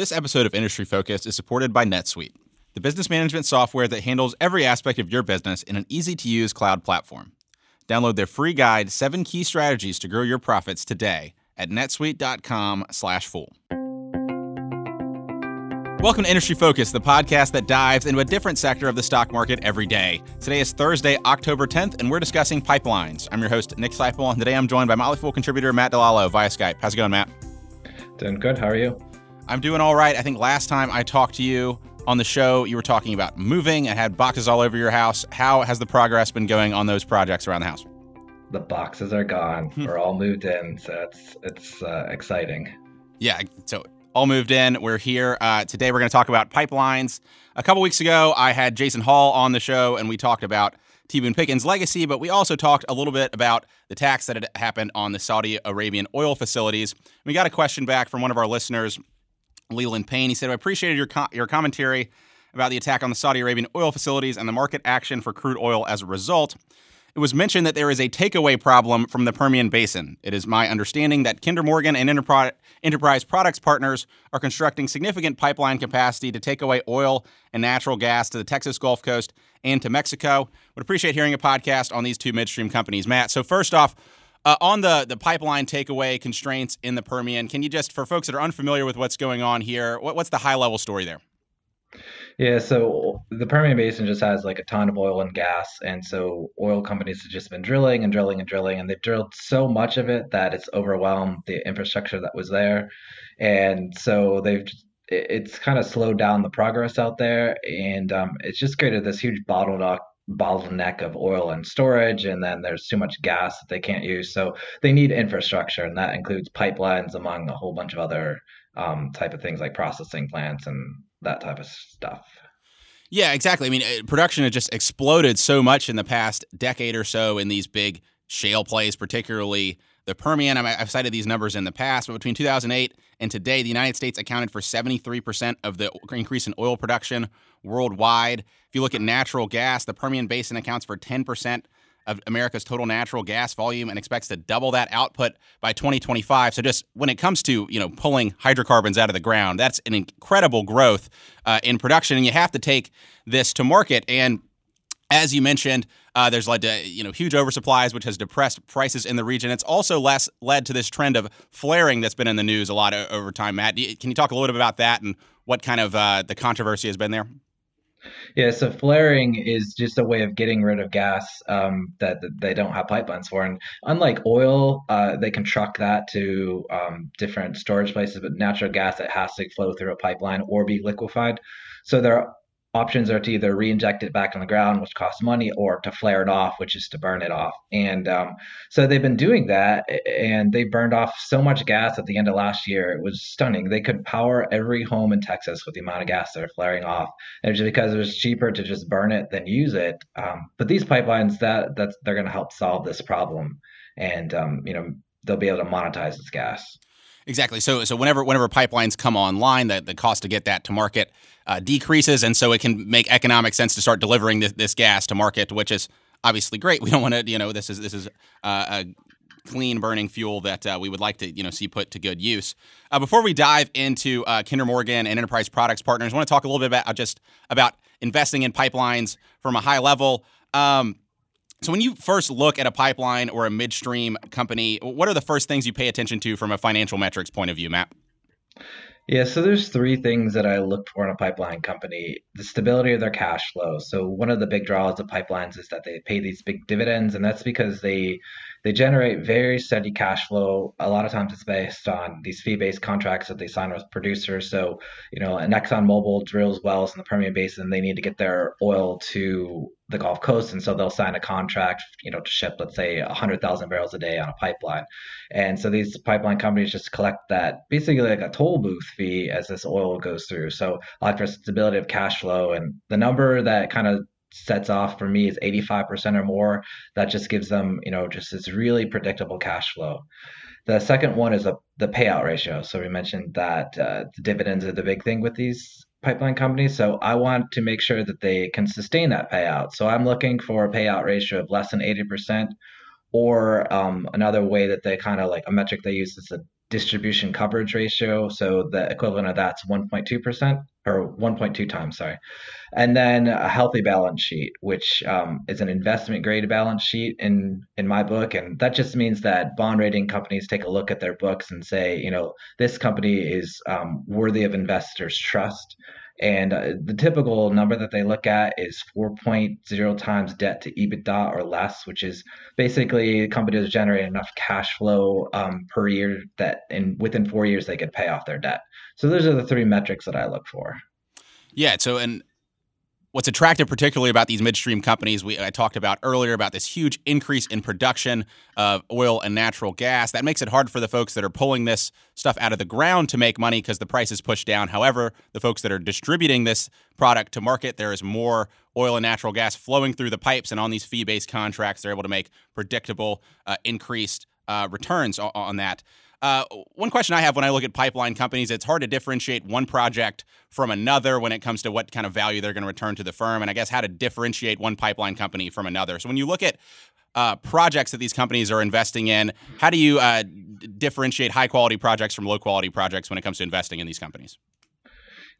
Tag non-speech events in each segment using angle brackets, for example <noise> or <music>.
This episode of Industry Focus is supported by NetSuite, the business management software that handles every aspect of your business in an easy to use cloud platform. Download their free guide, Seven Key Strategies to Grow Your Profits today at netsuite.com/slash fool. Welcome to Industry Focus, the podcast that dives into a different sector of the stock market every day. Today is Thursday, October 10th, and we're discussing pipelines. I'm your host, Nick Sciple, and today I'm joined by Motley Fool contributor Matt DiLallo via Skype. How's it going, Matt? Doing good. How are you? I'm doing all right. I think last time I talked to you on the show, you were talking about moving and had boxes all over your house. How has the progress been going on those projects around the house? The boxes are gone. Hmm. We're all moved in, so it's it's uh, exciting. Yeah, so all moved in. We're here uh, today. We're going to talk about pipelines. A couple weeks ago, I had Jason Hall on the show, and we talked about T. Boone Pickens' legacy, but we also talked a little bit about the tax that had happened on the Saudi Arabian oil facilities. We got a question back from one of our listeners Leland Payne. He said, I appreciated your, co- your commentary about the attack on the Saudi Arabian oil facilities and the market action for crude oil as a result. It was mentioned that there is a takeaway problem from the Permian Basin. It is my understanding that Kinder Morgan and Enterprise Products partners are constructing significant pipeline capacity to take away oil and natural gas to the Texas Gulf Coast and to Mexico. Would appreciate hearing a podcast on these two midstream companies. Matt, so first off, uh, on the the pipeline takeaway constraints in the Permian, can you just, for folks that are unfamiliar with what's going on here, what, what's the high level story there? Yeah, so the Permian Basin just has like a ton of oil and gas, and so oil companies have just been drilling and drilling and drilling, and they've drilled so much of it that it's overwhelmed the infrastructure that was there, and so they've it's kind of slowed down the progress out there, and um, it's just created this huge bottleneck bottleneck of oil and storage and then there's too much gas that they can't use. So they need infrastructure and that includes pipelines among a whole bunch of other um, type of things like processing plants and that type of stuff. Yeah exactly. I mean production has just exploded so much in the past decade or so in these big shale plays particularly the permian i've cited these numbers in the past but between 2008 and today the united states accounted for 73% of the increase in oil production worldwide. If you look at natural gas, the Permian Basin accounts for 10% of America's total natural gas volume and expects to double that output by 2025. So just when it comes to you know pulling hydrocarbons out of the ground, that's an incredible growth uh, in production, and you have to take this to market. And as you mentioned, uh, there's led to you know huge oversupplies, which has depressed prices in the region. It's also less led to this trend of flaring that's been in the news a lot over time. Matt, can you talk a little bit about that and what kind of uh, the controversy has been there? Yeah, so flaring is just a way of getting rid of gas um, that, that, they don't have pipelines for. And unlike oil, uh, they can truck that to um, different storage places, but natural gas, it has to flow through a pipeline or be liquefied. So there options are to either re-inject it back on the ground, which costs money, or to flare it off, which is to burn it off. And um, so they've been doing that, and they burned off so much gas at the end of last year. It was stunning. They could power every home in Texas with the amount of gas they're flaring off, and just because it was cheaper to just burn it than use it. Um, but these pipelines, that that's they're going to help solve this problem, and um, you know they'll be able to monetize this gas. Exactly. So so whenever whenever pipelines come online, the, the cost to get that to market uh, decreases, and so it can make economic sense to start delivering this, this gas to market, which is obviously great. We don't want to, you know, this is this is uh, a clean burning fuel that uh, we would like to, you know, see put to good use. Uh, before we dive into uh, Kinder Morgan and Enterprise Products Partners, I want to talk a little bit about just about investing in pipelines from a high level. Um, so, when you first look at a pipeline or a midstream company, what are the first things you pay attention to from a financial metrics point of view, Matt? Yeah, so there's three things that I look for in a pipeline company. The stability of their cash flow. So one of the big draws of pipelines is that they pay these big dividends, and that's because they they generate very steady cash flow. A lot of times it's based on these fee-based contracts that they sign with producers. So, you know, an ExxonMobil drills wells in the Permian Basin, they need to get their oil to the Gulf Coast, and so they'll sign a contract, you know, to ship, let's say, 100,000 barrels a day on a pipeline. And so these pipeline companies just collect that basically like a toll booth fee as this oil goes through. So, like for stability of cash flow, and the number that kind of sets off for me is 85% or more. That just gives them, you know, just this really predictable cash flow. The second one is a, the payout ratio. So we mentioned that uh, the dividends are the big thing with these pipeline companies. So I want to make sure that they can sustain that payout. So I'm looking for a payout ratio of less than 80%. Or um, another way that they kind of like a metric they use is the distribution coverage ratio. So the equivalent of that's 1.2% or 1.2 times, sorry. And then a healthy balance sheet, which um, is an investment grade balance sheet in in my book, and that just means that bond rating companies take a look at their books and say, you know, this company is um, worthy of investors' trust. And uh, the typical number that they look at is 4.0 times debt to EBITDA or less, which is basically is generating enough cash flow um, per year that in within four years they could pay off their debt. So those are the three metrics that I look for. Yeah. So, and what's attractive particularly about these midstream companies we I talked about earlier about this huge increase in production of oil and natural gas that makes it hard for the folks that are pulling this stuff out of the ground to make money because the price is pushed down. However the folks that are distributing this product to market there is more oil and natural gas flowing through the pipes and on these fee-based contracts they're able to make predictable uh, increased uh, returns on, on that uh, one question I have when I look at pipeline companies, it's hard to differentiate one project from another when it comes to what kind of value they're going to return to the firm, and I guess how to differentiate one pipeline company from another. So when you look at uh, projects that these companies are investing in, how do you uh, differentiate high quality projects from low quality projects when it comes to investing in these companies?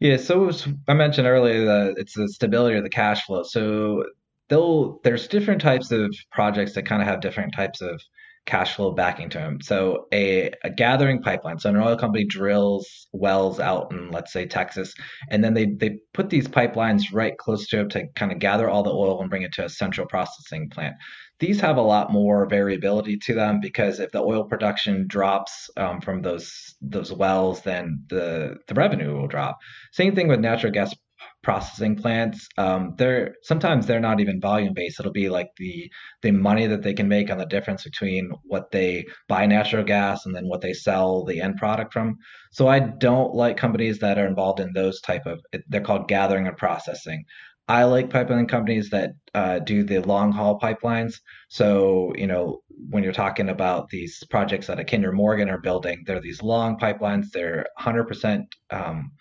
Yeah, so was, I mentioned earlier that it's the stability of the cash flow. So there's different types of projects that kind of have different types of cash flow backing to them. So a, a gathering pipeline. So an oil company drills wells out in let's say Texas, and then they they put these pipelines right close to it to kind of gather all the oil and bring it to a central processing plant. These have a lot more variability to them because if the oil production drops um, from those those wells, then the the revenue will drop. Same thing with natural gas processing plants um, they're sometimes they're not even volume based it'll be like the the money that they can make on the difference between what they buy natural gas and then what they sell the end product from. So i don't like companies that are involved in those type of they're called gathering and processing. I like pipeline companies that uh, do the long haul pipelines. So you know when you're talking about these projects that a kinder morgan are building they're these long pipelines. They're 100% um,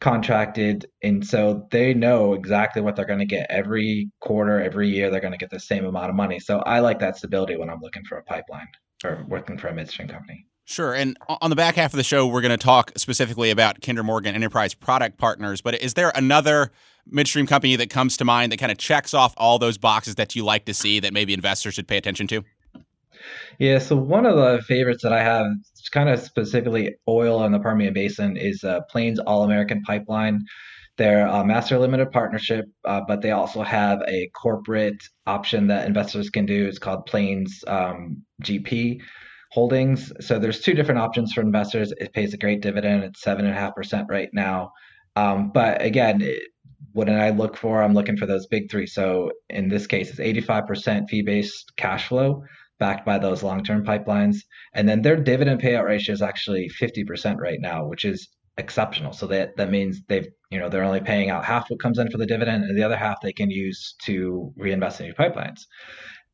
contracted and so they know exactly what they're going to get every quarter every year they're going to get the same amount of money so i like that stability when i'm looking for a pipeline or working for a midstream company Sure. And on the back half of the show, we're going to talk specifically about Kinder Morgan Enterprise Product Partners. But is there another midstream company that comes to mind that kind of checks off all those boxes that you like to see that maybe investors should pay attention to? Yeah, so one of the favorites that I have, kind of specifically oil in the Permian Basin, is uh, Plains All American Pipeline. They're a master limited partnership, uh, but they also have a corporate option that investors can do. It's called Plains um, GP Holdings. So there's two different options for investors. It pays a great dividend. It's seven and a half percent right now. Um, but again, it, what I look for? I'm looking for those big three. So in this case, it's 85% fee based cash flow backed by those long-term pipelines. And then their dividend payout ratio is actually 50% right now, which is exceptional. So that that means they've you know they're only paying out half what comes in for the dividend, and the other half they can use to reinvest in new pipelines.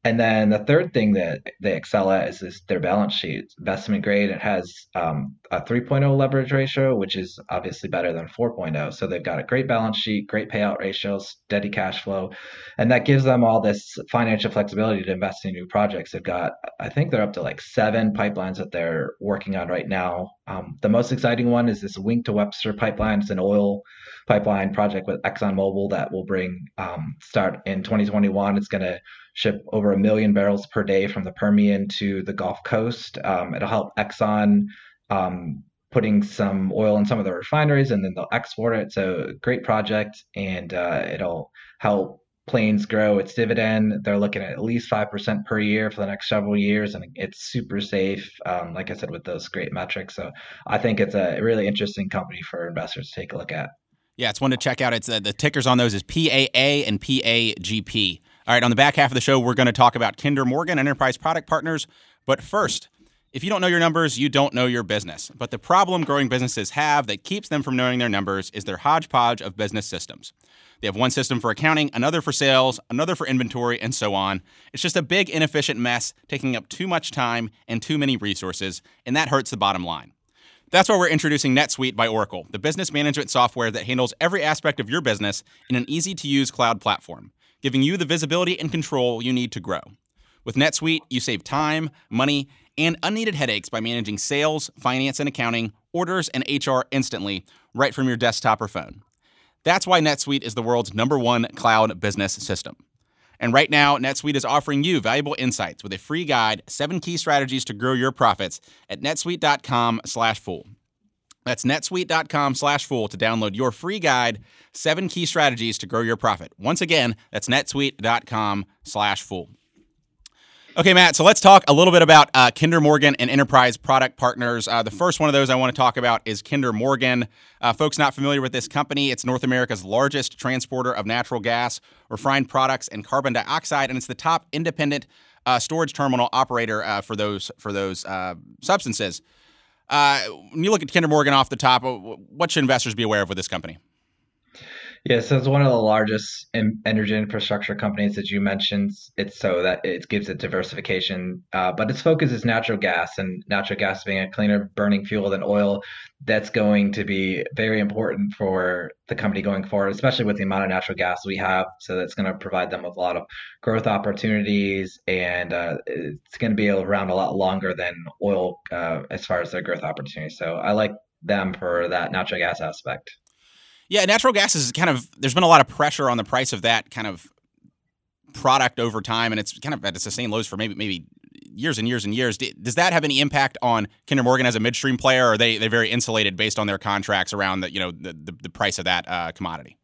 And then the third thing that they excel at is, is their balance sheet. Investment grade, it has um, a 3.0 leverage ratio, which is obviously better than 4.0. So they've got a great balance sheet, great payout ratios, steady cash flow. And that gives them all this financial flexibility to invest in new projects. They've got, I think they're up to like seven pipelines that they're working on right now. Um, the most exciting one is this Wink to Webster pipeline. It's an oil pipeline project with ExxonMobil that will bring um, start in 2021. It's going to ship over a million barrels per day from the Permian to the Gulf Coast. Um, it'll help Exxon um, putting some oil in some of the refineries and then they'll export it. So great project and uh, it'll help Plains grow its dividend. They're looking at at least 5% per year for the next several years, and it's super safe, um, like I said, with those great metrics. So I think it's a really interesting company for investors to take a look at. Yeah, it's one to check out. It's uh, the tickers on those is PAA and PAGP. All right, on the back half of the show, we're going to talk about Kinder Morgan Enterprise Product Partners. But first, if you don't know your numbers, you don't know your business. But the problem growing businesses have that keeps them from knowing their numbers is their hodgepodge of business systems. They have one system for accounting, another for sales, another for inventory, and so on. It's just a big, inefficient mess, taking up too much time and too many resources, and that hurts the bottom line. That's why we're introducing NetSuite by Oracle, the business management software that handles every aspect of your business in an easy to use cloud platform giving you the visibility and control you need to grow. With NetSuite, you save time, money, and unneeded headaches by managing sales, finance and accounting, orders, and HR instantly, right from your desktop or phone. That's why NetSuite is the world's number one cloud business system. And right now, NetSuite is offering you valuable insights with a free guide, seven key strategies to grow your profits at netsuite.com/fool. That's netsuite.com slash fool to download your free guide, seven key strategies to grow your profit. Once again, that's netsuite.com slash fool. Okay, Matt, so let's talk a little bit about uh, Kinder Morgan and enterprise product partners. Uh, the first one of those I want to talk about is Kinder Morgan. Uh, folks not familiar with this company, it's North America's largest transporter of natural gas, refined products, and carbon dioxide, and it's the top independent uh, storage terminal operator uh, for those for those uh, substances. when you look at Kinder Morgan off the top, what should investors be aware of with this company? Yeah, so it's one of the largest energy infrastructure companies that you mentioned. It's so that it gives it diversification, uh, but its focus is natural gas, and natural gas being a cleaner burning fuel than oil, that's going to be very important for the company going forward, especially with the amount of natural gas we have. So that's going to provide them with a lot of growth opportunities, and uh, it's going to be around a lot longer than oil uh, as far as their growth opportunities. So I like them for that natural gas aspect. Yeah, natural gas is kind of there's been a lot of pressure on the price of that kind of product over time, and it's kind of at the sustained lows for maybe maybe years and years and years. Does that have any impact on Kinder Morgan as a midstream player, or are they they very insulated based on their contracts around the you know the the, the price of that uh, commodity?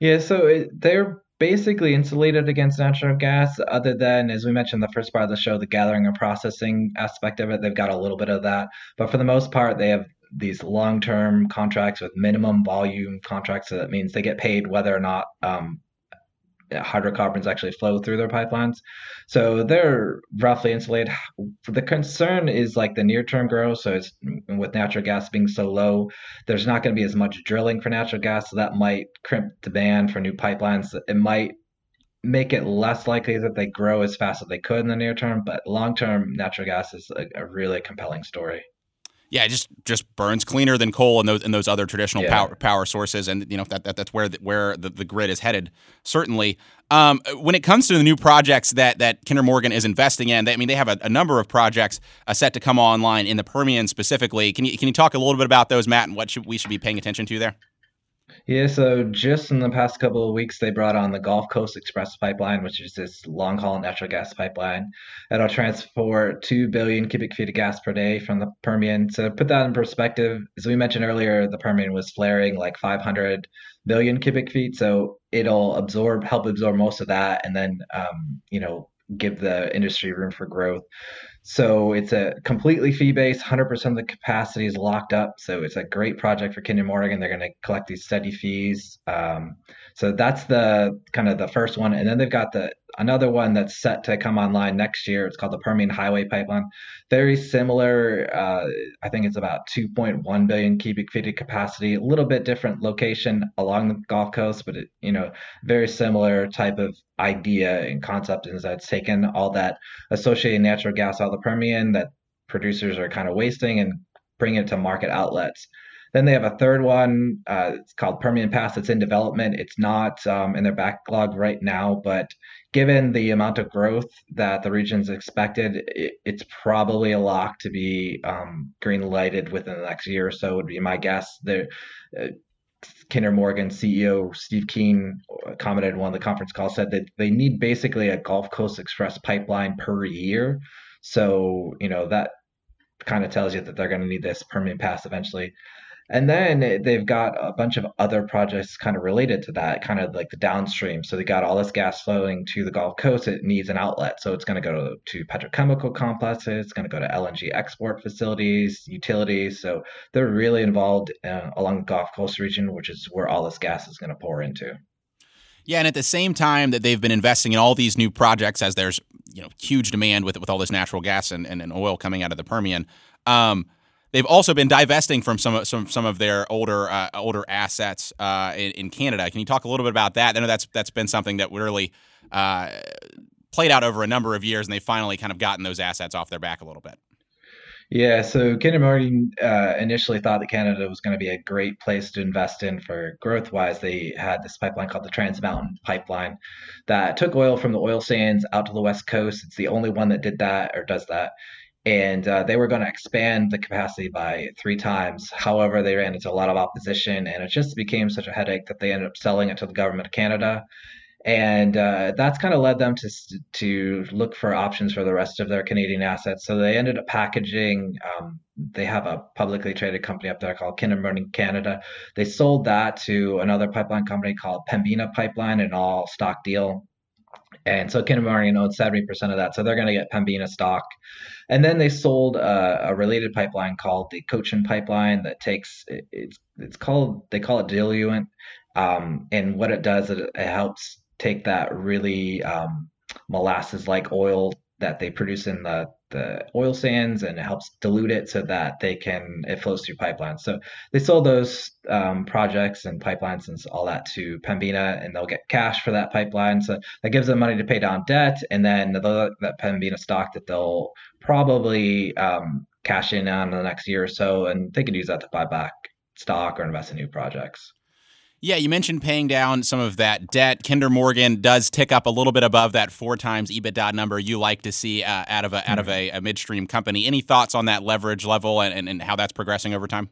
Yeah, so it, they're basically insulated against natural gas, other than, as we mentioned the first part of the show, the gathering and processing aspect of it. They've got a little bit of that. But for the most part, they have these long-term contracts with minimum volume contracts. So that means they get paid whether or not um, hydrocarbons actually flow through their pipelines. So they're roughly insulated. The concern is like the near-term growth. So it's with natural gas being so low, there's not going to be as much drilling for natural gas. So that might crimp demand for new pipelines. It might make it less likely that they grow as fast as they could in the near term. But long-term, natural gas is a, a really compelling story yeah, it just just burns cleaner than coal and those and those other traditional yeah. power power sources, and you know that, that that's where the, where the, the grid is headed. Certainly, um, when it comes to the new projects that that Kinder Morgan is investing in, they, I mean they have a, a number of projects uh, set to come online in the Permian specifically. Can you can you talk a little bit about those, Matt, and what should, we should be paying attention to there? Yeah, so just in the past couple of weeks, they brought on the Gulf Coast Express pipeline, which is this long haul natural gas pipeline. It'll transport 2 billion cubic feet of gas per day from the Permian. To put that in perspective, as we mentioned earlier, the Permian was flaring like 500 billion cubic feet. So it'll absorb, help absorb most of that, and then, um, you know, give the industry room for growth. So it's a completely fee based, 100% of the capacity is locked up. So it's a great project for Kinder Morgan. They're going to collect these steady fees. Um, so that's the kind of the first one. And then they've got the another one that's set to come online next year. It's called the Permian Highway Pipeline. Very similar. Uh, I think it's about 2.1 billion cubic feet of capacity. A little bit different location along the Gulf Coast, but it, you know, very similar type of idea and concept. Is that it's taken all that associated natural gas out of the Permian that producers are kind of wasting and bring it to market outlets. Then they have a third one. Uh, it's called Permian Pass. It's in development. It's not um, in their backlog right now, but given the amount of growth that the region's expected, it, it's probably a lock to be um, green lighted within the next year or so. Would be my guess. The uh, Kinder Morgan CEO Steve Kean commented one of the conference calls said that they need basically a Gulf Coast Express pipeline per year. So you know that kind of tells you that they're going to need this Permian Pass eventually. And then they've got a bunch of other projects kind of related to that, kind of like the downstream. So they got all this gas flowing to the Gulf Coast. It needs an outlet. So it's going to go to, petrochemical complexes. It's going to go to LNG export facilities, utilities. So they're really involved uh, along the Gulf Coast region, which is where all this gas is going to pour into. Yeah, and at the same time that they've been investing in all these new projects, as there's you know huge demand with with all this natural gas and, and, and oil coming out of the Permian. Um, They've also been divesting from some some some of their older uh, older assets uh, in, in, Canada. Can you talk a little bit about that? I know that's that's been something that really uh, played out over a number of years, and they've finally kind of gotten those assets off their back a little bit. Yeah, so Kinder Morgan uh, initially thought that Canada was going to be a great place to invest in for growth wise. They had this pipeline called the Trans Mountain Pipeline that took oil from the oil sands out to the West Coast. It's the only one that did that or does that. And uh, they were going to expand the capacity by three times. However, they ran into a lot of opposition, and it just became such a headache that they ended up selling it to the government of Canada and uh, that's kind of led them to to look for options for the rest of their Canadian assets. So they ended up packaging. Um, they have a publicly traded company up there called Kinder Canada. They sold that to another pipeline company called Pembina Pipeline, an all stock deal. And so Kinder owns 70% of that. So they're going to get Pembina stock. And then they sold a, a, related pipeline called the Cochin Pipeline that takes, it, it's, it's called, they call it diluent. Um, and what it does, it, it helps take that really um, molasses like oil that they produce in the the oil sands and it helps dilute it so that they can it flows through pipelines. So they sold those um, projects and pipelines and all that to Pembina, and they'll get cash for that pipeline. So that gives them money to pay down debt, and then the, that Pembina stock that they'll probably um, cash in on in the next year or so, and they can use that to buy back stock or invest in new projects. Yeah, you mentioned paying down some of that debt. Kinder Morgan does tick up a little bit above that four times EBITDA number you like to see uh, out of a mm-hmm. out of a, a, midstream company. Any thoughts on that leverage level and, and, and how that's progressing over time?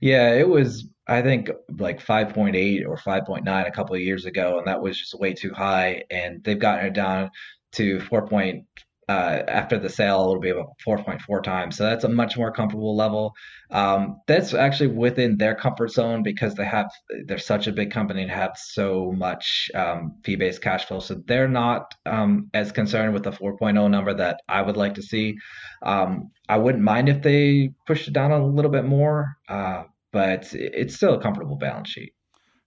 Yeah, it was I think like 5.8 or 5.9 a couple of years ago, and that was just way too high. And they've gotten it down to 4 uh, after the sale, it'll be about 4.4 times. So that's a much more comfortable level. Um, that's actually within their comfort zone because they have they're such a big company and have so much um, fee-based cash flow. So they're not um, as concerned with the 4.0 number that I would like to see. Um, I wouldn't mind if they pushed it down a little bit more, uh, but it's still a comfortable balance sheet.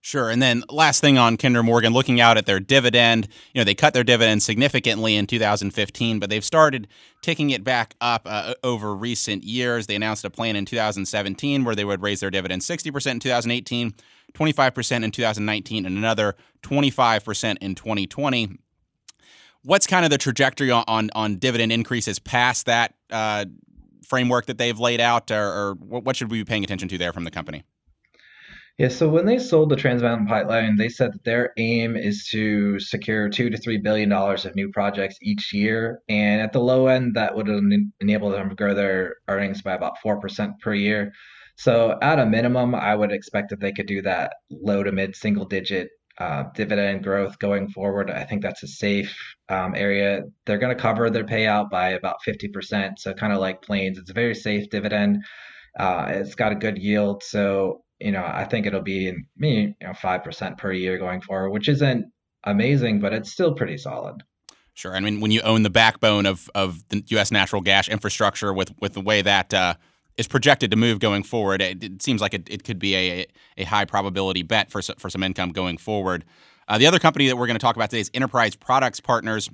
Sure. And then last thing on Kinder Morgan, looking out at their dividend, you know, they cut their dividend significantly in 2015, but they've started taking it back up uh, over recent years. They announced a plan in 2017 where they would raise their dividend 60% in 2018, 25% in 2019, and another 25% in 2020. What's kind of the trajectory on, on, on dividend increases past that uh, framework that they've laid out, or, or what should we be paying attention to there from the company? Yeah, so when they sold the Trans Mountain Pipeline, they said that their aim is to secure two to three billion dollars of new projects each year, and at the low end, that would enable them to grow their earnings by about four percent per year. So at a minimum, I would expect that they could do that low to mid single digit uh, dividend growth going forward. I think that's a safe um, area. They're going to cover their payout by about 50%. So, kind of like Plains, it's a very safe dividend. Uh, it's got a good yield. So, you know, I think it'll be me, you know, five percent per year going forward, which isn't amazing, but it's still pretty solid. Sure. I mean, when you own the backbone of, of the U.S. natural gas infrastructure with, with the way that uh, is projected to move going forward, it, it seems like it, it could be a, a high probability bet for, for some income going forward. Uh, the other company that we're going to talk about today is Enterprise Products Partners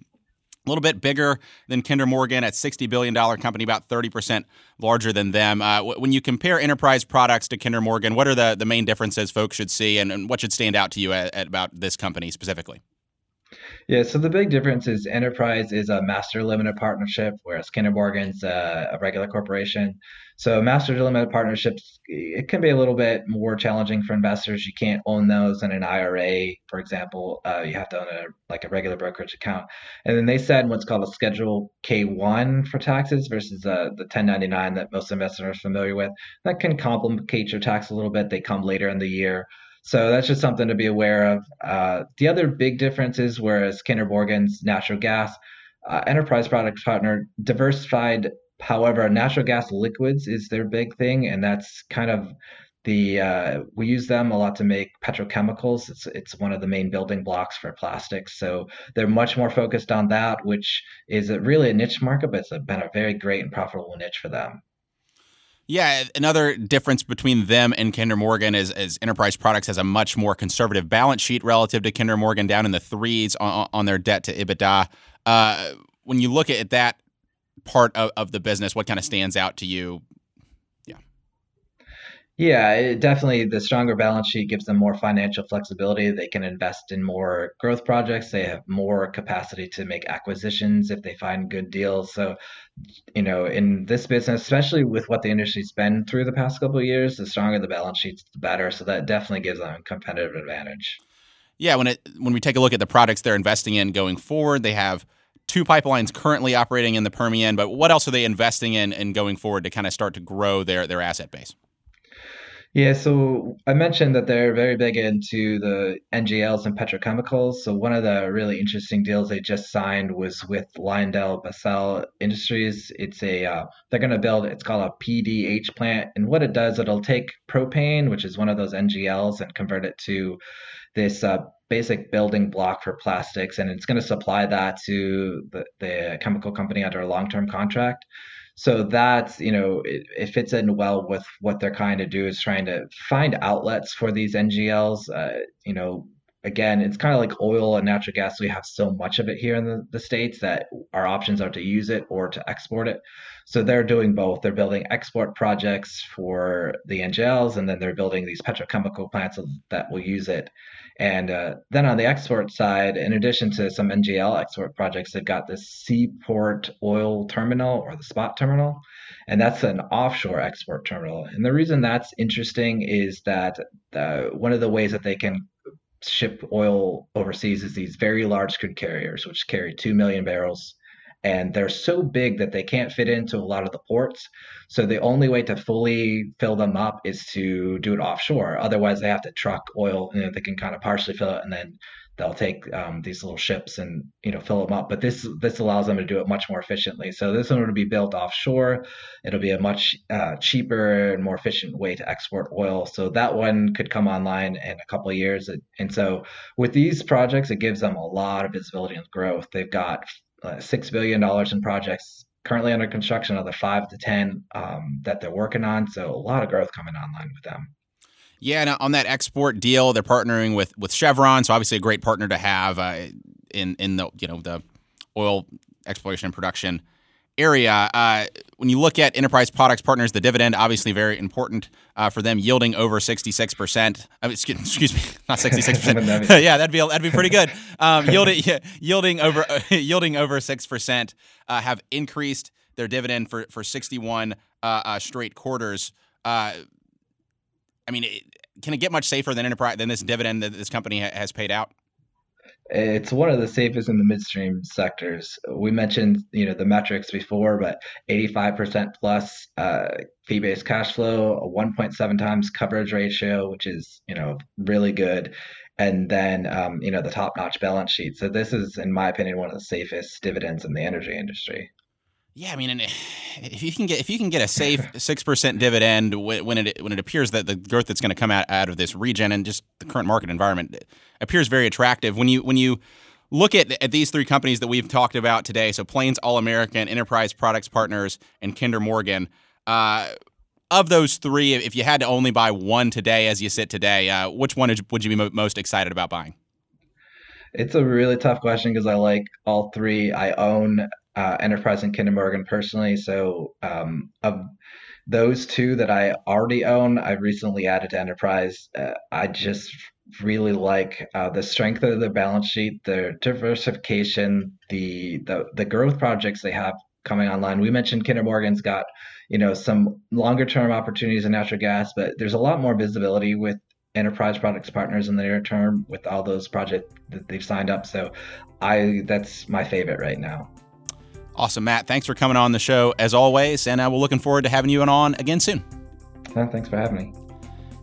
a little bit bigger than Kinder Morgan at $60 billion company, about 30% larger than them. Uh, when you compare enterprise products to Kinder Morgan, what are the, the main differences folks should see and, and what should stand out to you at, at about this company specifically? Yeah, so the big difference is Enterprise is a master limited partnership, whereas Kinder Morgan's a, a regular corporation. So master limited partnerships, it can be a little bit more challenging for investors. You can't own those in an IRA, for example. Uh, you have to own a like a regular brokerage account. And then they said what's called a Schedule K1 for taxes versus uh, the 1099 that most investors are familiar with. That can complicate your tax a little bit. They come later in the year. So that's just something to be aware of. Uh, the other big difference is whereas Kinder Morgan's natural gas uh, enterprise product partner diversified. However, natural gas liquids is their big thing, and that's kind of the uh, we use them a lot to make petrochemicals. It's it's one of the main building blocks for plastics. So they're much more focused on that, which is a, really a niche market, but it's been a very great and profitable niche for them. Yeah, another difference between them and Kinder Morgan is, is Enterprise Products has a much more conservative balance sheet relative to Kinder Morgan, down in the threes on, on their debt to EBITDA. Uh, when you look at that part of, of the business, what kind of stands out to you Yeah, it definitely the stronger balance sheet gives them more financial flexibility. They can invest in more growth projects. They have more capacity to make acquisitions if they find good deals. So, you know, in this business, especially with what the industry's been through the past couple of years, the stronger the balance sheets, the better. So that definitely gives them a competitive advantage. Yeah, when it when we take a look at the products they're investing in going forward, they have two pipelines currently operating in the Permian, but what else are they investing in and going forward to kind of start to grow their their asset base? Yeah, so I mentioned that they're very big into the NGLs and petrochemicals. So one of the really interesting deals they just signed was with LyondellBasell Industries. It's a uh, they're going to build it's called a PDH plant, and what it does, it'll take propane, which is one of those NGLs, and convert it to this uh, basic building block for plastics, and it's going to supply that to the, the chemical company under a long-term contract. So that's, you know, it, it, fits in well with what they're trying to do is trying to find outlets for these NGLs. Uh, you know, again, it's kind of like oil and natural gas. We have so much of it here in the, the States that our options are to use it or to export it. So they're doing both. They're building export projects for the NGLs, and then they're building these petrochemical plants that will use it. And uh, then on the export side, in addition to some NGL export projects, they've got this seaport oil terminal or the spot terminal, and that's an offshore export terminal. And the reason that's interesting is that uh, one of the ways that they can ship oil overseas is these very large crude carriers, which carry 2 million barrels and they're so big that they can't fit into a lot of the ports. So the only way to fully fill them up is to do it offshore. Otherwise, they have to truck oil. You know, they can kind of partially fill it, and then they'll take um, these little ships and you know fill them up. But this this allows them to do it much more efficiently. So this one will be built offshore. It'll be a much uh, cheaper and more efficient way to export oil. So that one could come online in a couple of years. And so with these projects, it gives them a lot of visibility and growth. They've got uh, six billion dollars in projects currently under construction of the five to ten um, that they're working on. So a lot of growth coming online with them. Yeah, and on that export deal, they're partnering with with Chevron, so obviously a great partner to have uh, in in the you know the oil exploration and production area. Uh, when you look at enterprise products partners, the dividend obviously very important uh, for them, yielding over sixty six percent. Excuse, <laughs> excuse me, not sixty six percent. <laughs> <laughs> Yeah, that'd be that'd be pretty good. Um, yielding yielding over yielding over six percent. Uh, have increased their dividend for for sixty one uh, uh, straight quarters. Uh, I mean, it, can it get much safer than enterprise than this dividend that this company ha- has paid out? It's one of the safest in the midstream sectors. We mentioned, you know, the metrics before, but 85% plus uh, fee-based cash flow, a 1.7 times coverage ratio, which is, you know, really good, and then, um, you know, the top-notch balance sheet. So this is, in my opinion, one of the safest dividends in the energy industry. Yeah, I mean, if you can get if you can get a safe <laughs> six percent dividend when it when it appears that the growth that's going to come out out of this region and just the current market environment appears very attractive. When you when you look at, at these three companies that we've talked about today, so Plains All American, Enterprise Products Partners, and Kinder Morgan. Uh, of those three, if you had to only buy one today as you sit today, uh, which one would you be most excited about buying? It's a really tough question because I like all three. I own uh, Enterprise and Kinder Morgan personally. So um, of those two that I already own, I've recently added to Enterprise. Uh, I just really like uh, the strength of the balance sheet, the diversification, the, the the growth projects they have coming online. We mentioned Kinder Morgan's got you know some longer term opportunities in natural gas, but there's a lot more visibility with enterprise products partners in the near term with all those projects that they've signed up. So I that's my favorite right now. Awesome, Matt. Thanks for coming on the show as always, and uh, we're looking forward to having you on again soon. Thanks for having me.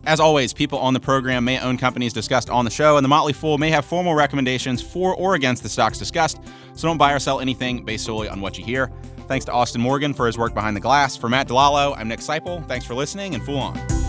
As always, people on the program may own companies discussed on the show, and the Motley Fool may have formal recommendations for or against the stocks discussed, so don't buy or sell anything based solely on what you hear. Thanks to Austin Morgan for his work behind the glass. For Matt DiLallo, I'm Nick Sciple. Thanks for listening, and Fool on.